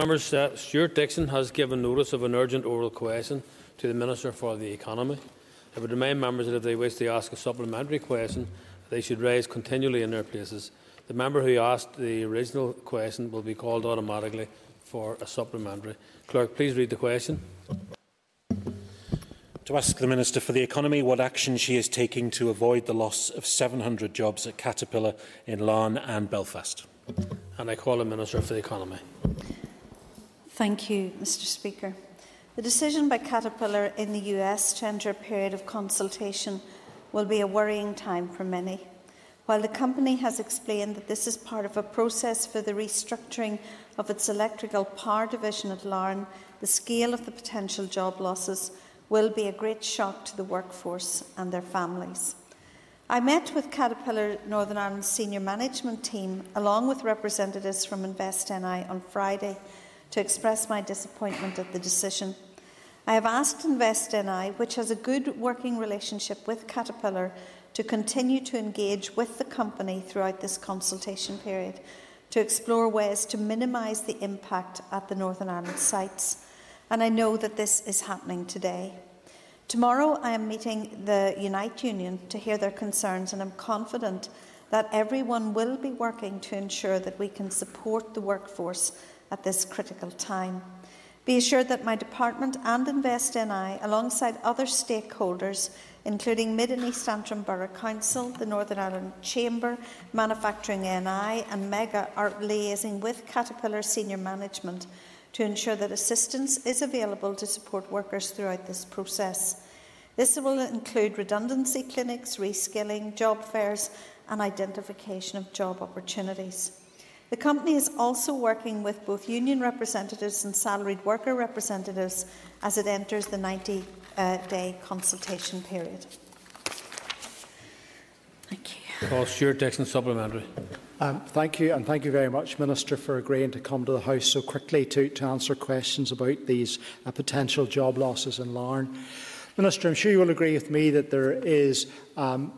Member Stewart Dickson has given notice of an urgent oral question to the Minister for the Economy. I would remind members that if they wish to ask a supplementary question, they should raise continually in their places. The member who asked the original question will be called automatically for a supplementary. Clerk, please read the question. To ask the Minister for the Economy what action she is taking to avoid the loss of 700 jobs at Caterpillar in Larne and Belfast. And I call the Minister for the Economy. Thank you, Mr Speaker. The decision by Caterpillar in the US to enter a period of consultation will be a worrying time for many. While the company has explained that this is part of a process for the restructuring of its electrical power division at Larne, the scale of the potential job losses will be a great shock to the workforce and their families. I met with Caterpillar Northern Ireland's senior management team, along with representatives from Invest NI, on Friday to express my disappointment at the decision. I have asked Invest NI, which has a good working relationship with Caterpillar, to continue to engage with the company throughout this consultation period to explore ways to minimise the impact at the Northern Ireland sites. And I know that this is happening today. Tomorrow, I am meeting the Unite Union to hear their concerns, and I'm confident that everyone will be working to ensure that we can support the workforce at this critical time. Be assured that my department and Invest NI, alongside other stakeholders, including Mid and East Antrim Borough Council, the Northern Ireland Chamber, Manufacturing NI, and MEGA, are liaising with Caterpillar senior management to ensure that assistance is available to support workers throughout this process. This will include redundancy clinics, reskilling, job fairs, and identification of job opportunities. The company is also working with both union representatives and salaried worker representatives as it enters the 90 uh, day consultation period. Thank you. Call Stewart Dickson, supplementary. Um, thank you, and thank you very much, Minister, for agreeing to come to the House so quickly to, to answer questions about these uh, potential job losses in Larne. Minister, I'm sure you will agree with me that there is um,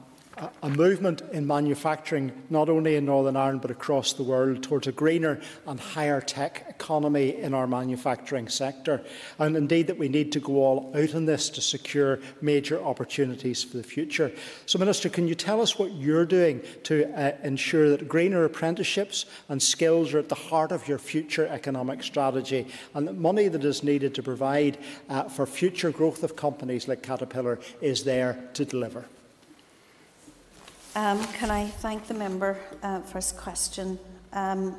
a movement in manufacturing, not only in Northern Ireland but across the world, towards a greener and higher tech economy in our manufacturing sector. And indeed, that we need to go all out on this to secure major opportunities for the future. So, Minister, can you tell us what you're doing to uh, ensure that greener apprenticeships and skills are at the heart of your future economic strategy and that money that is needed to provide uh, for future growth of companies like Caterpillar is there to deliver? Um, can I thank the member uh, for his question? Um,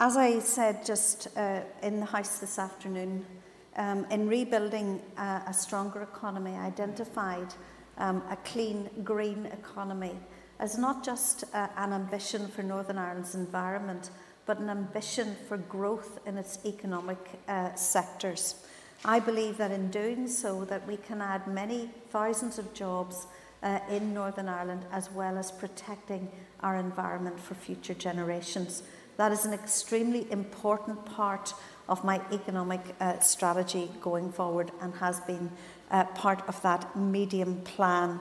as I said just uh, in the House this afternoon, um, in rebuilding uh, a stronger economy, I identified um, a clean, green economy as not just uh, an ambition for Northern Ireland's environment, but an ambition for growth in its economic uh, sectors. I believe that in doing so, that we can add many thousands of jobs uh, in Northern Ireland, as well as protecting our environment for future generations. That is an extremely important part of my economic uh, strategy going forward and has been uh, part of that medium plan.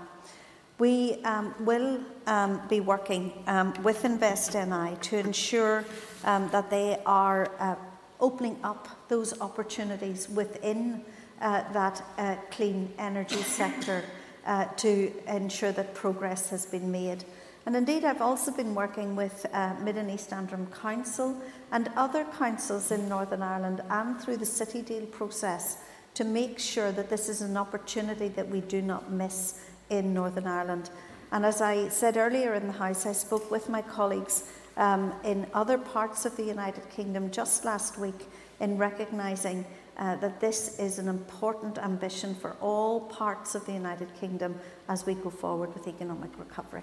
We um, will um, be working um, with Invest NI to ensure um, that they are uh, opening up those opportunities within uh, that uh, clean energy sector uh, to ensure that progress has been made. And indeed, I've also been working with uh, Mid and East Antrim Council and other councils in Northern Ireland and through the City Deal process to make sure that this is an opportunity that we do not miss in Northern Ireland. And as I said earlier in the House, I spoke with my colleagues um, in other parts of the United Kingdom just last week in recognising uh, that this is an important ambition for all parts of the United Kingdom as we go forward with economic recovery.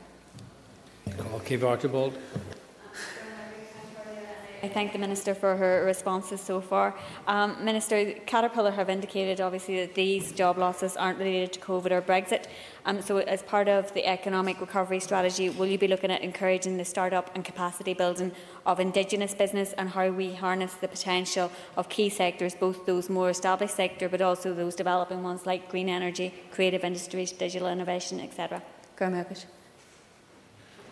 Okay, Archibald. I thank the Minister for her responses so far. Um, Minister, Caterpillar have indicated obviously that these job losses aren't related to COVID or Brexit. Um, so as part of the economic recovery strategy, will you be looking at encouraging the start-up and capacity building of Indigenous business and how we harness the potential of key sectors, both those more established sectors but also those developing ones like green energy, creative industries, digital innovation, etc.?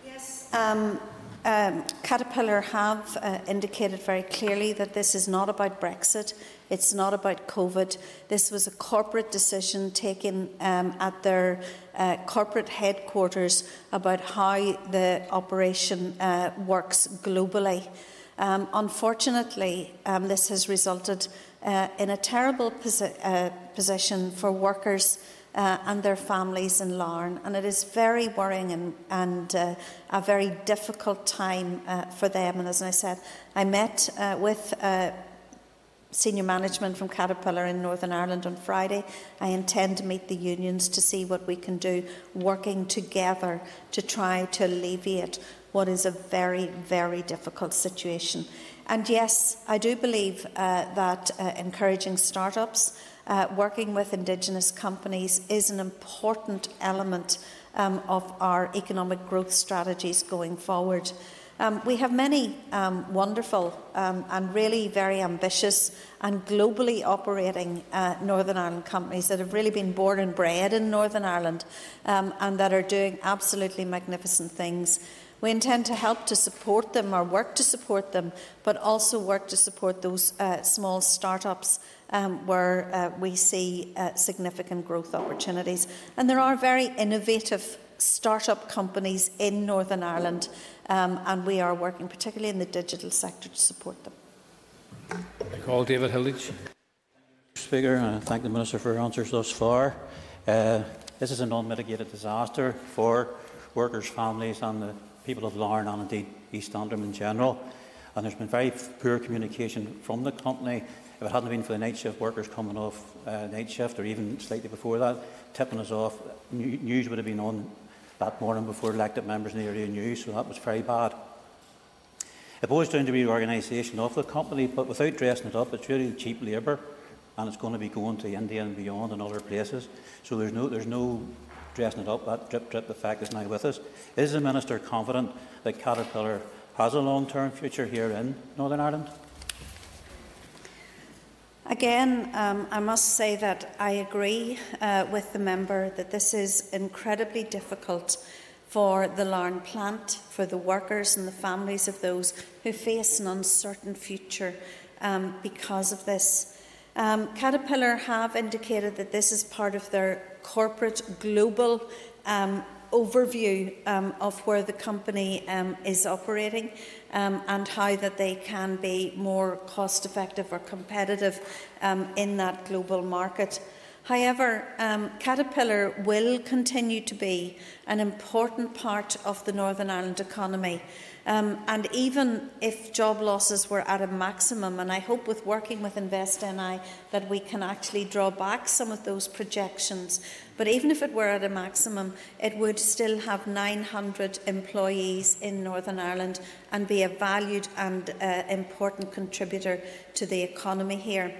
Yes. Um, um, Caterpillar have uh, indicated very clearly that this is not about Brexit. It's not about COVID. This was a corporate decision taken um, at their uh, corporate headquarters about how the operation uh, works globally. Um, unfortunately, um, this has resulted uh, in a terrible posi- uh, position for workers uh, and their families in Larne. And it is very worrying and, and uh, a very difficult time uh, for them. And as I said, I met uh, with uh, senior management from Caterpillar in Northern Ireland on Friday. I intend to meet the unions to see what we can do, working together to try to alleviate what is a very, very difficult situation. And yes, I do believe uh, that uh, encouraging startups. ups uh, working with Indigenous companies is an important element um, of our economic growth strategies going forward. Um, we have many um, wonderful um, and really very ambitious and globally operating uh, Northern Ireland companies that have really been born and bred in Northern Ireland um, and that are doing absolutely magnificent things. We intend to help to support them or work to support them, but also work to support those uh, small startups um, where uh, we see uh, significant growth opportunities. And there are very innovative startup companies in Northern Ireland, um, and we are working particularly in the digital sector to support them. I call David Hilditch. Speaker, I thank the Minister for her answers thus far. Uh, this is an unmitigated disaster for workers' families and the people of Larne and indeed East Antrim in general. And there's been very poor communication from the company if it hadn't been for the night shift workers coming off uh, night shift, or even slightly before that, tipping us off, news would have been on that morning before elected members in the area knew, so that was very bad. It boils down to reorganisation of the company, but without dressing it up, it's really cheap labour, and it's going to be going to India and beyond and other places. So there's no, there's no dressing it up. That drip drip effect is now with us. Is the minister confident that Caterpillar has a long-term future here in Northern Ireland? Again, um, I must say that I agree uh, with the member that this is incredibly difficult for the Larne plant, for the workers and the families of those who face an uncertain future um, because of this. Um, Caterpillar have indicated that this is part of their corporate global um, overview um, of where the company um, is operating um, and how that they can be more cost effective or competitive um, in that global market. However, Caterpillar will continue to be an important part of the Northern Ireland economy. Um, and even if job losses were at a maximum, and I hope with working with InvestNI that we can actually draw back some of those projections, but even if it were at a maximum, it would still have 900 employees in Northern Ireland and be a valued and uh, important contributor to the economy here.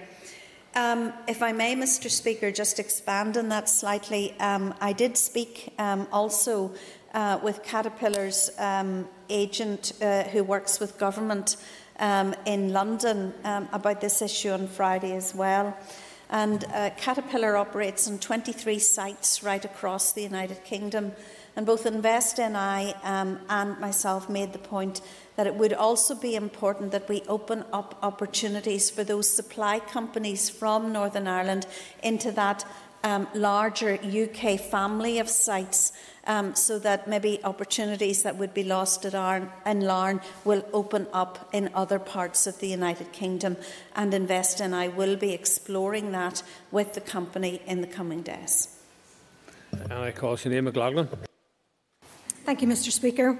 Um, if I may, Mr. Speaker, just expand on that slightly. Um, I did speak um, also uh, with Caterpillar's um, agent uh, who works with government um, in London um, about this issue on Friday as well. And uh, Caterpillar operates on 23 sites right across the United Kingdom. And both Invest NI um, and myself made the point that it would also be important that we open up opportunities for those supply companies from Northern Ireland into that um, larger UK family of sites um, so that maybe opportunities that would be lost at Arn and Larne will open up in other parts of the United Kingdom and Invest NI will be exploring that with the company in the coming days. And I call Sinead McLaughlin. Thank you, Mr Speaker.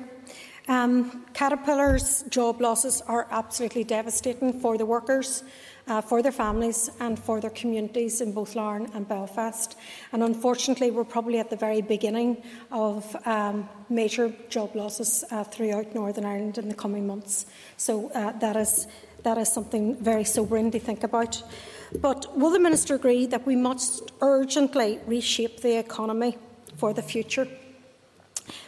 Um, Caterpillar's job losses are absolutely devastating for the workers uh, for their families and for their communities in both Larne and Belfast. And unfortunately, we're probably at the very beginning of um, major job losses uh, throughout Northern Ireland in the coming months. So uh, that is that is something very sobering to think about. But will the Minister agree that we must urgently reshape the economy for the future?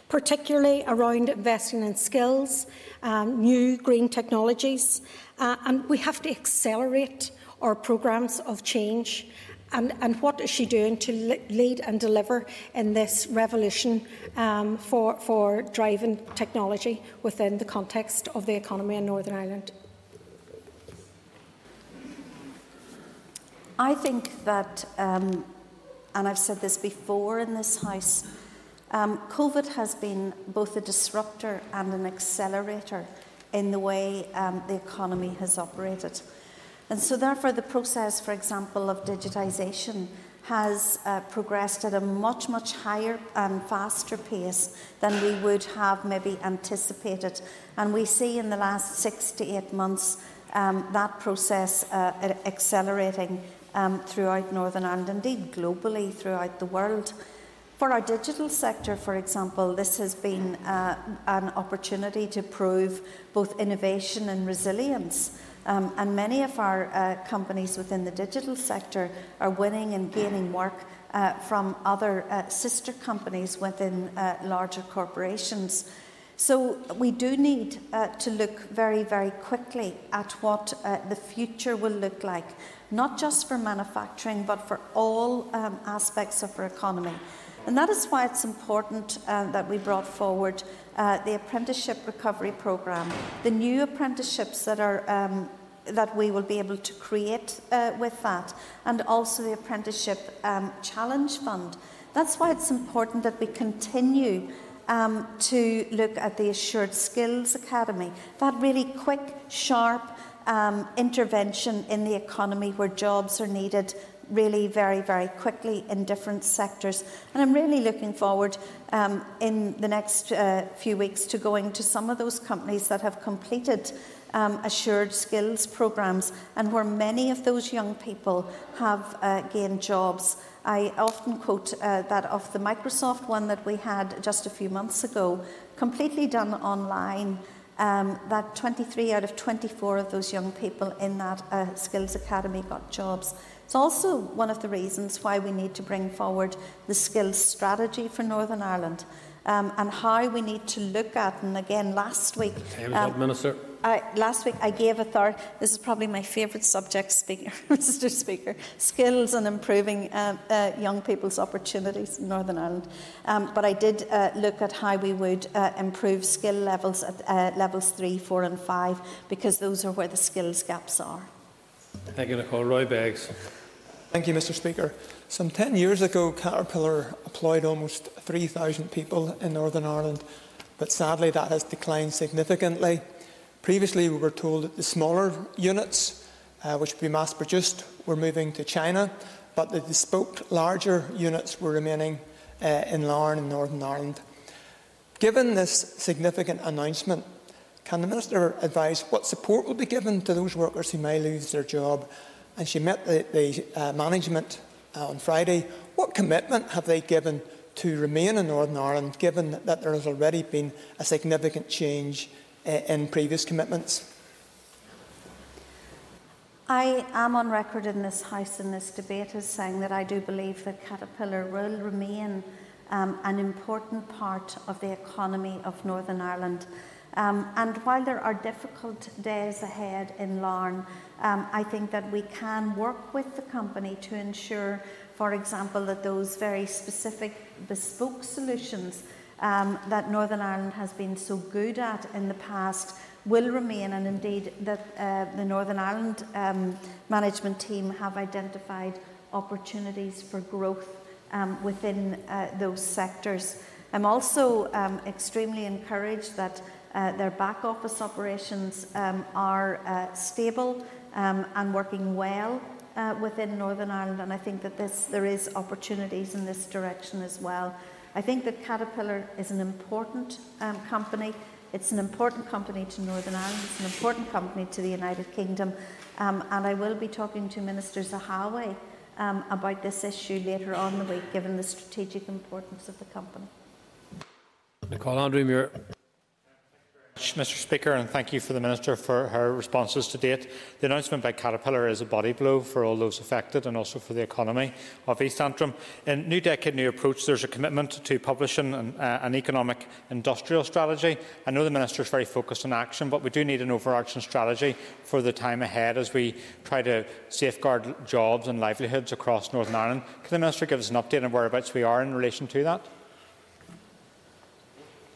Particularly around investing in skills, um, new green technologies, uh, and we have to accelerate our programmes of change And, and what is she doing to lead and deliver in this revolution um, for, for driving technology within the context of the economy in Northern Ireland? I think that, um, and I've said this before in this House, um, COVID has been both a disruptor and an accelerator in the way um, the economy has operated. And so, therefore, the process, for example, of digitisation has uh, progressed at a much, much higher and faster pace than we would have maybe anticipated. And we see in the last six to eight months um, that process uh, accelerating um, throughout Northern Ireland, indeed globally throughout the world. For our digital sector, for example, this has been uh, an opportunity to prove both innovation and resilience. Um, and many of our uh, companies within the digital sector are winning and gaining work uh, from other uh, sister companies within uh, larger corporations. So we do need uh, to look very, very quickly at what uh, the future will look like, not just for manufacturing, but for all um, aspects of our economy. And that is why it's important uh, that we brought forward uh, the apprenticeship recovery programme, the new apprenticeships that are um, that we will be able to create uh, with that, and also the apprenticeship um, challenge fund. That's why it's important that we continue um, to look at the Assured Skills Academy, that really quick, sharp um, intervention in the economy where jobs are needed really very, very quickly in different sectors. And I'm really looking forward um, in the next uh, few weeks to going to some of those companies that have completed um, assured skills programs and where many of those young people have uh, gained jobs. I often quote uh, that of the Microsoft one that we had just a few months ago, completely done online. Um, that 23 out of 24 of those young people in that uh, Skills Academy got jobs. It's also one of the reasons why we need to bring forward the skills strategy for Northern Ireland um, and how we need to look at, and again, last week. Um, Minister. I, last week I gave a authority, this is probably my favourite subject, speaker, Mr Speaker, skills and improving uh, uh, young people's opportunities in Northern Ireland. Um, but I did uh, look at how we would uh, improve skill levels at uh, levels 3, 4 and 5 because those are where the skills gaps are. Thank you, Nicole. Roy Beggs. Thank you, Mr. Speaker. Some 10 years ago, Caterpillar employed almost 3,000 people in Northern Ireland, but sadly that has declined significantly. Previously, we were told that the smaller units, uh, which would be mass produced, were moving to China, but the bespoke larger units were remaining uh, in Larne in Northern Ireland. Given this significant announcement, can the Minister advise what support will be given to those workers who may lose their job and she met the, the uh, management uh, on Friday. What commitment have they given to remain in Northern Ireland, given that, there has already been a significant change uh, in previous commitments? I am on record in this House in this debate as saying that I do believe that Caterpillar will remain um, an important part of the economy of Northern Ireland. Um, and while there are difficult days ahead in Larne, um, I think that we can work with the company to ensure, for example, that those very specific bespoke solutions um, that Northern Ireland has been so good at in the past will remain, and indeed that uh, the Northern Ireland um, management team have identified opportunities for growth um, within uh, those sectors. I'm also um, extremely encouraged that uh, their back office operations um, are uh, stable um, and working well uh, within Northern Ireland, and I think that this, there is opportunities in this direction as well. I think that Caterpillar is an important um, company. It's an important company to Northern Ireland. It's an important company to the United Kingdom, um, and I will be talking to Minister Zahawi um, about this issue later on the week, given the strategic importance of the company. Nicole Andrew Muir. Mr Speaker, and thank you for the Minister for her responses to date. The announcement by Caterpillar is a body blow for all those affected and also for the economy of East Antrim. In New Decade New Approach, there is a commitment to publishing an, uh, an economic industrial strategy. I know the Minister is very focused on action, but we do need an overarching strategy for the time ahead as we try to safeguard jobs and livelihoods across Northern Ireland. Can the Minister give us an update on whereabouts we are in relation to that?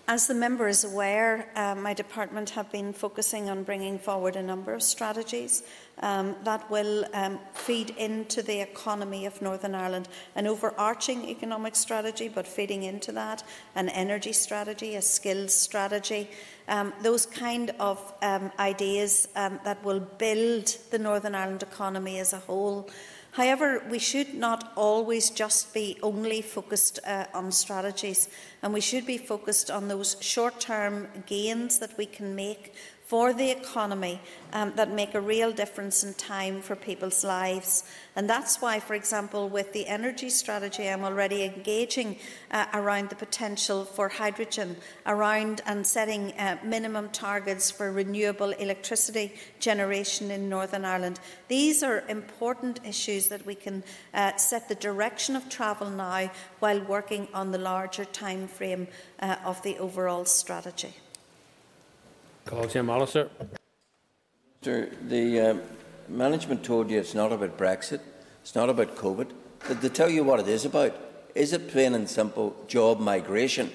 As the member is aware, uh, my department have been focusing on bringing forward a number of strategies um, that will um, feed into the economy of Northern Ireland. An overarching economic strategy, but feeding into that, an energy strategy, a skills strategy, um, those kind of um, ideas um, that will build the Northern Ireland economy as a whole. However, we should not always just be only focused uh, on strategies, and we should be focused on those short term gains that we can make for the economy um, that make a real difference in time for people's lives. And that's why, for example, with the energy strategy, I'm already engaging uh, around the potential for hydrogen, around and setting uh, minimum targets for renewable electricity generation in Northern Ireland. These are important issues that we can uh, set the direction of travel now while working on the larger time frame uh, of the overall strategy. Call. The uh, management told you it's not about Brexit, it's not about COVID. Did they tell you what it is about? Is it plain and simple job migration,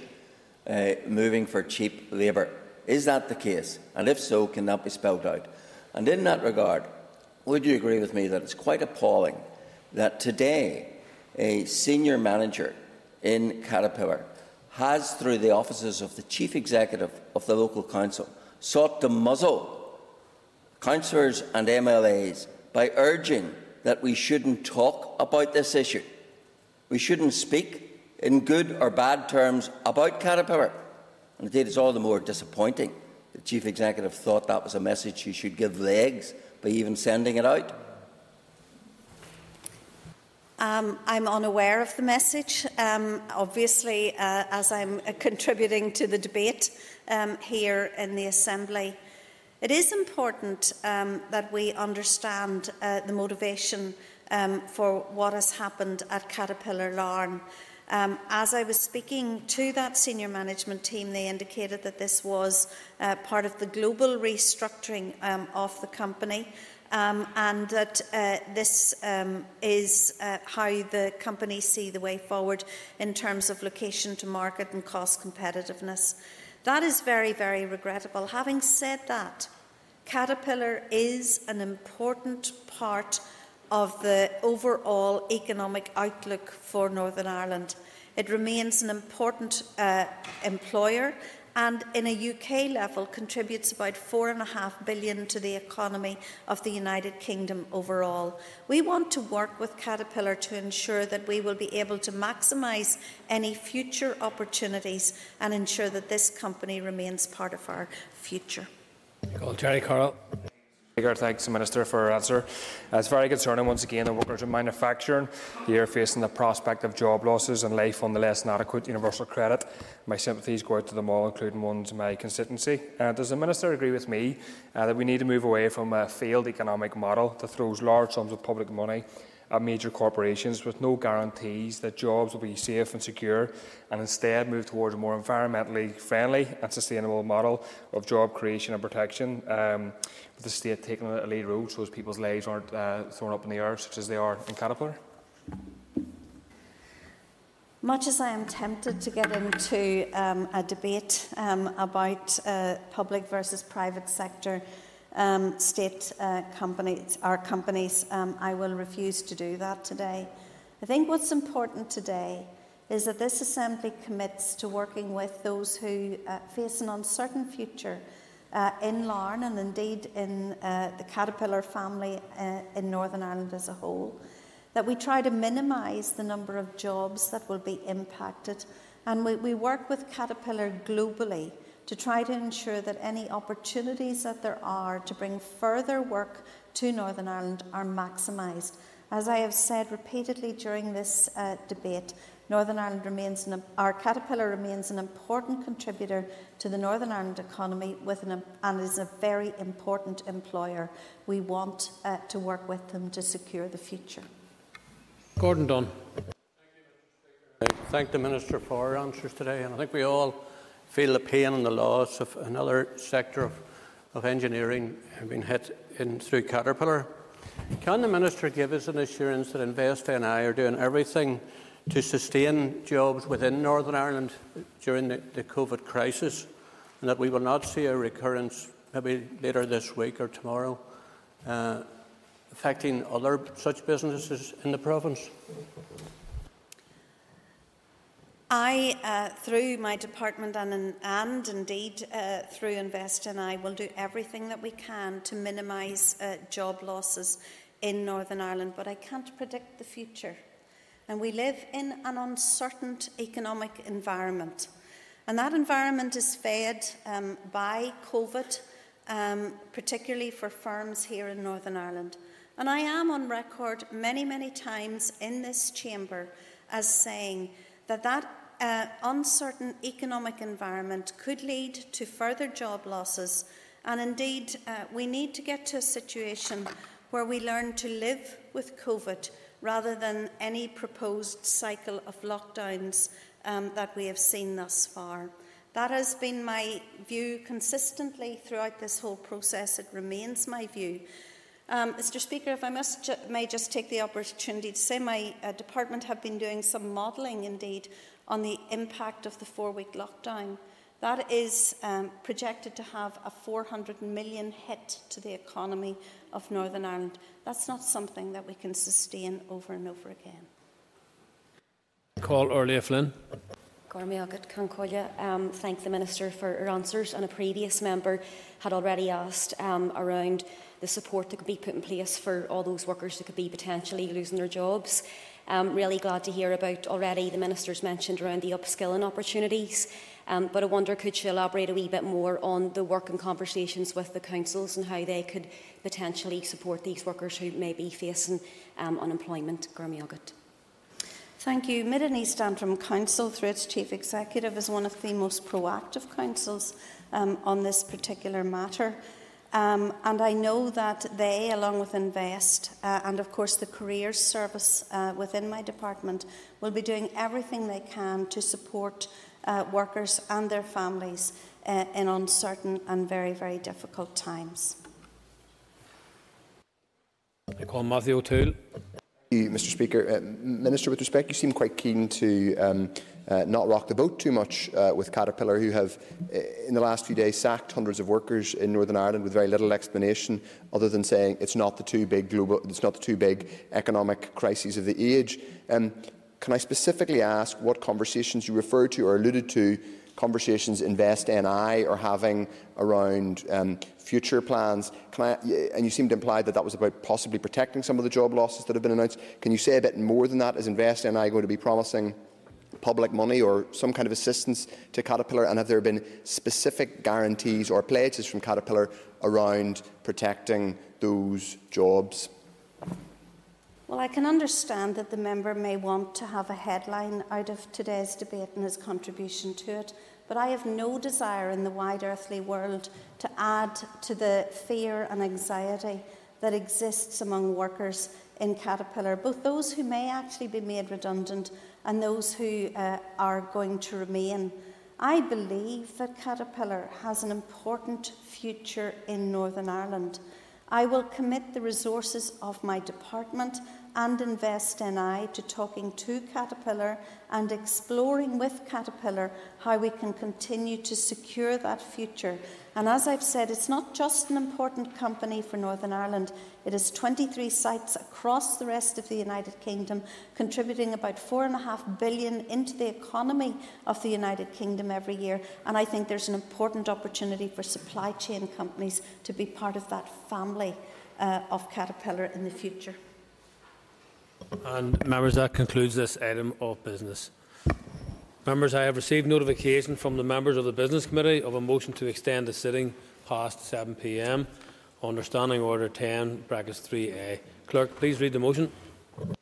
uh, moving for cheap labour? Is that the case? And if so, can that be spelled out? And in that regard, would you agree with me that it's quite appalling that today a senior manager in Caterpillar has, through the offices of the chief executive of the local council, sought to muzzle councillors and MLAs by urging that we shouldn't talk about this issue. We shouldn't speak in good or bad terms about Caterpillar. And indeed, it's all the more disappointing the Chief Executive thought that was a message he should give legs by even sending it out. Um, I'm unaware of the message. Um, obviously, uh, as I'm uh, contributing to the debate um, here in the Assembly, it is important um, that we understand uh, the motivation um, for what has happened at Caterpillar Larn. Um, as I was speaking to that senior management team, they indicated that this was uh, part of the global restructuring um, of the company. Um, and that uh, this um, is uh, how the companies see the way forward in terms of location to market and cost competitiveness. That is very, very regrettable. Having said that, Caterpillar is an important part of the overall economic outlook for Northern Ireland. It remains an important uh, employer and in a UK level contributes about 4.5 billion to the economy of the United Kingdom overall. We want to work with Caterpillar to ensure that we will be able to maximise any future opportunities and ensure that this company remains part of our future. Call Gerry Carroll. Speaker, thanks the Minister for her answer. Uh, it's very concerning once again that workers in manufacturing here facing the prospect of job losses and life on the less than adequate universal credit. My sympathies go out to them all, including ones in my constituency. Uh, does the Minister agree with me uh, that we need to move away from a failed economic model that throws large sums of public money at major corporations with no guarantees that jobs will be safe and secure and instead move towards a more environmentally friendly and sustainable model of job creation and protection um, with the state taking a lead role so as people's lives aren't uh, thrown up in the air such as they are in Caterpillar? Much as I am tempted to get into um, a debate um, about uh, public versus private sector um, state uh, companies, our companies, um, I will refuse to do that today. I think what's important today is that this Assembly commits to working with those who uh, face an uncertain future uh, in Larne and indeed in uh, the Caterpillar family uh, in Northern Ireland as a whole. That we try to minimise the number of jobs that will be impacted, and we, we work with Caterpillar globally to try to ensure that any opportunities that there are to bring further work to Northern Ireland are maximised. As I have said repeatedly during this uh, debate, Northern Ireland remains an, our Caterpillar remains an important contributor to the Northern Ireland economy with an, and is a very important employer. We want uh, to work with them to secure the future. Gordon Dunne. Thank, I thank the Minister for her answers today, and I think we all feel the pain and the loss of another sector of, of engineering being hit in through Caterpillar. Can the Minister give us an assurance that Invest NI are doing everything to sustain jobs within Northern Ireland during the, the COVID crisis and that we will not see a recurrence maybe later this week or tomorrow uh, affecting other such businesses in the province? I, uh, through my department and, and indeed uh, through Invest and I, will do everything that we can to minimise uh, job losses in Northern Ireland, but I can't predict the future. And we live in an uncertain economic environment. And that environment is fed um, by COVID, um, particularly for firms here in Northern Ireland. And I am on record many, many times in this chamber as saying that that uh, uncertain economic environment could lead to further job losses. And indeed, uh, we need to get to a situation where we learn to live with COVID rather than any proposed cycle of lockdowns um, that we have seen thus far. That has been my view consistently throughout this whole process. It remains my view. Um, Mr. Speaker, if I must, ju may just take the opportunity to say my uh, department have been doing some modelling indeed on the impact of the four week lockdown. That is um, projected to have a 400 million hit to the economy of Northern Ireland. That's not something that we can sustain over and over again. Call Órlaithí Flynn. Um, thank the Minister for her answers. And a previous member had already asked um, around the support that could be put in place for all those workers that could be potentially losing their jobs. Um, really glad to hear about already the Minister's mentioned around the upskilling opportunities. Um, but I wonder, could she elaborate a wee bit more on the work and conversations with the councils and how they could potentially support these workers who may be facing um, unemployment? Gurmiagat. Thank you. Mid and East Antrim Council, through its Chief Executive, is one of the most proactive councils um, on this particular matter. Um, and I know that they, along with Invest uh, and, of course, the Careers Service uh, within my department, will be doing everything they can to support uh, workers and their families uh, in uncertain and very, very difficult times. O'Toole. Mr Speaker. Uh, Minister, with respect, you seem quite keen to um, uh, not rock the boat too much uh, with Caterpillar, who have, uh, in the last few days, sacked hundreds of workers in Northern Ireland with very little explanation, other than saying it's not the two big global, it's not the two big economic crises of the age. Um, can I specifically ask what conversations you referred to or alluded to conversations Invest NI are having around um, future plans. I, and you seemed to imply that that was about possibly protecting some of the job losses that have been announced. Can you say a bit more than that? Is Invest NI going to be promising public money or some kind of assistance to Caterpillar? And have there been specific guarantees or pledges from Caterpillar around protecting those jobs? Well, I can understand that the member may want to have a headline out of today's debate and his contribution to it, but I have no desire in the wide earthly world to add to the fear and anxiety that exists among workers in Caterpillar, both those who may actually be made redundant and those who uh, are going to remain. I believe that Caterpillar has an important future in Northern Ireland. I will commit the resources of my department and Invest in NI to talking to Caterpillar and exploring with Caterpillar how we can continue to secure that future. And as I've said, it's not just an important company for Northern Ireland, it has 23 sites across the rest of the United Kingdom, contributing about 4.5 billion into the economy of the United Kingdom every year. And I think there's an important opportunity for supply chain companies to be part of that family uh, of Caterpillar in the future. And members, that concludes this item of business. Members, I have received notification from the members of the Business Committee of a motion to extend the sitting past 7 p.m. Under Standing Order 10, brackets 3A. Clerk, please read the motion.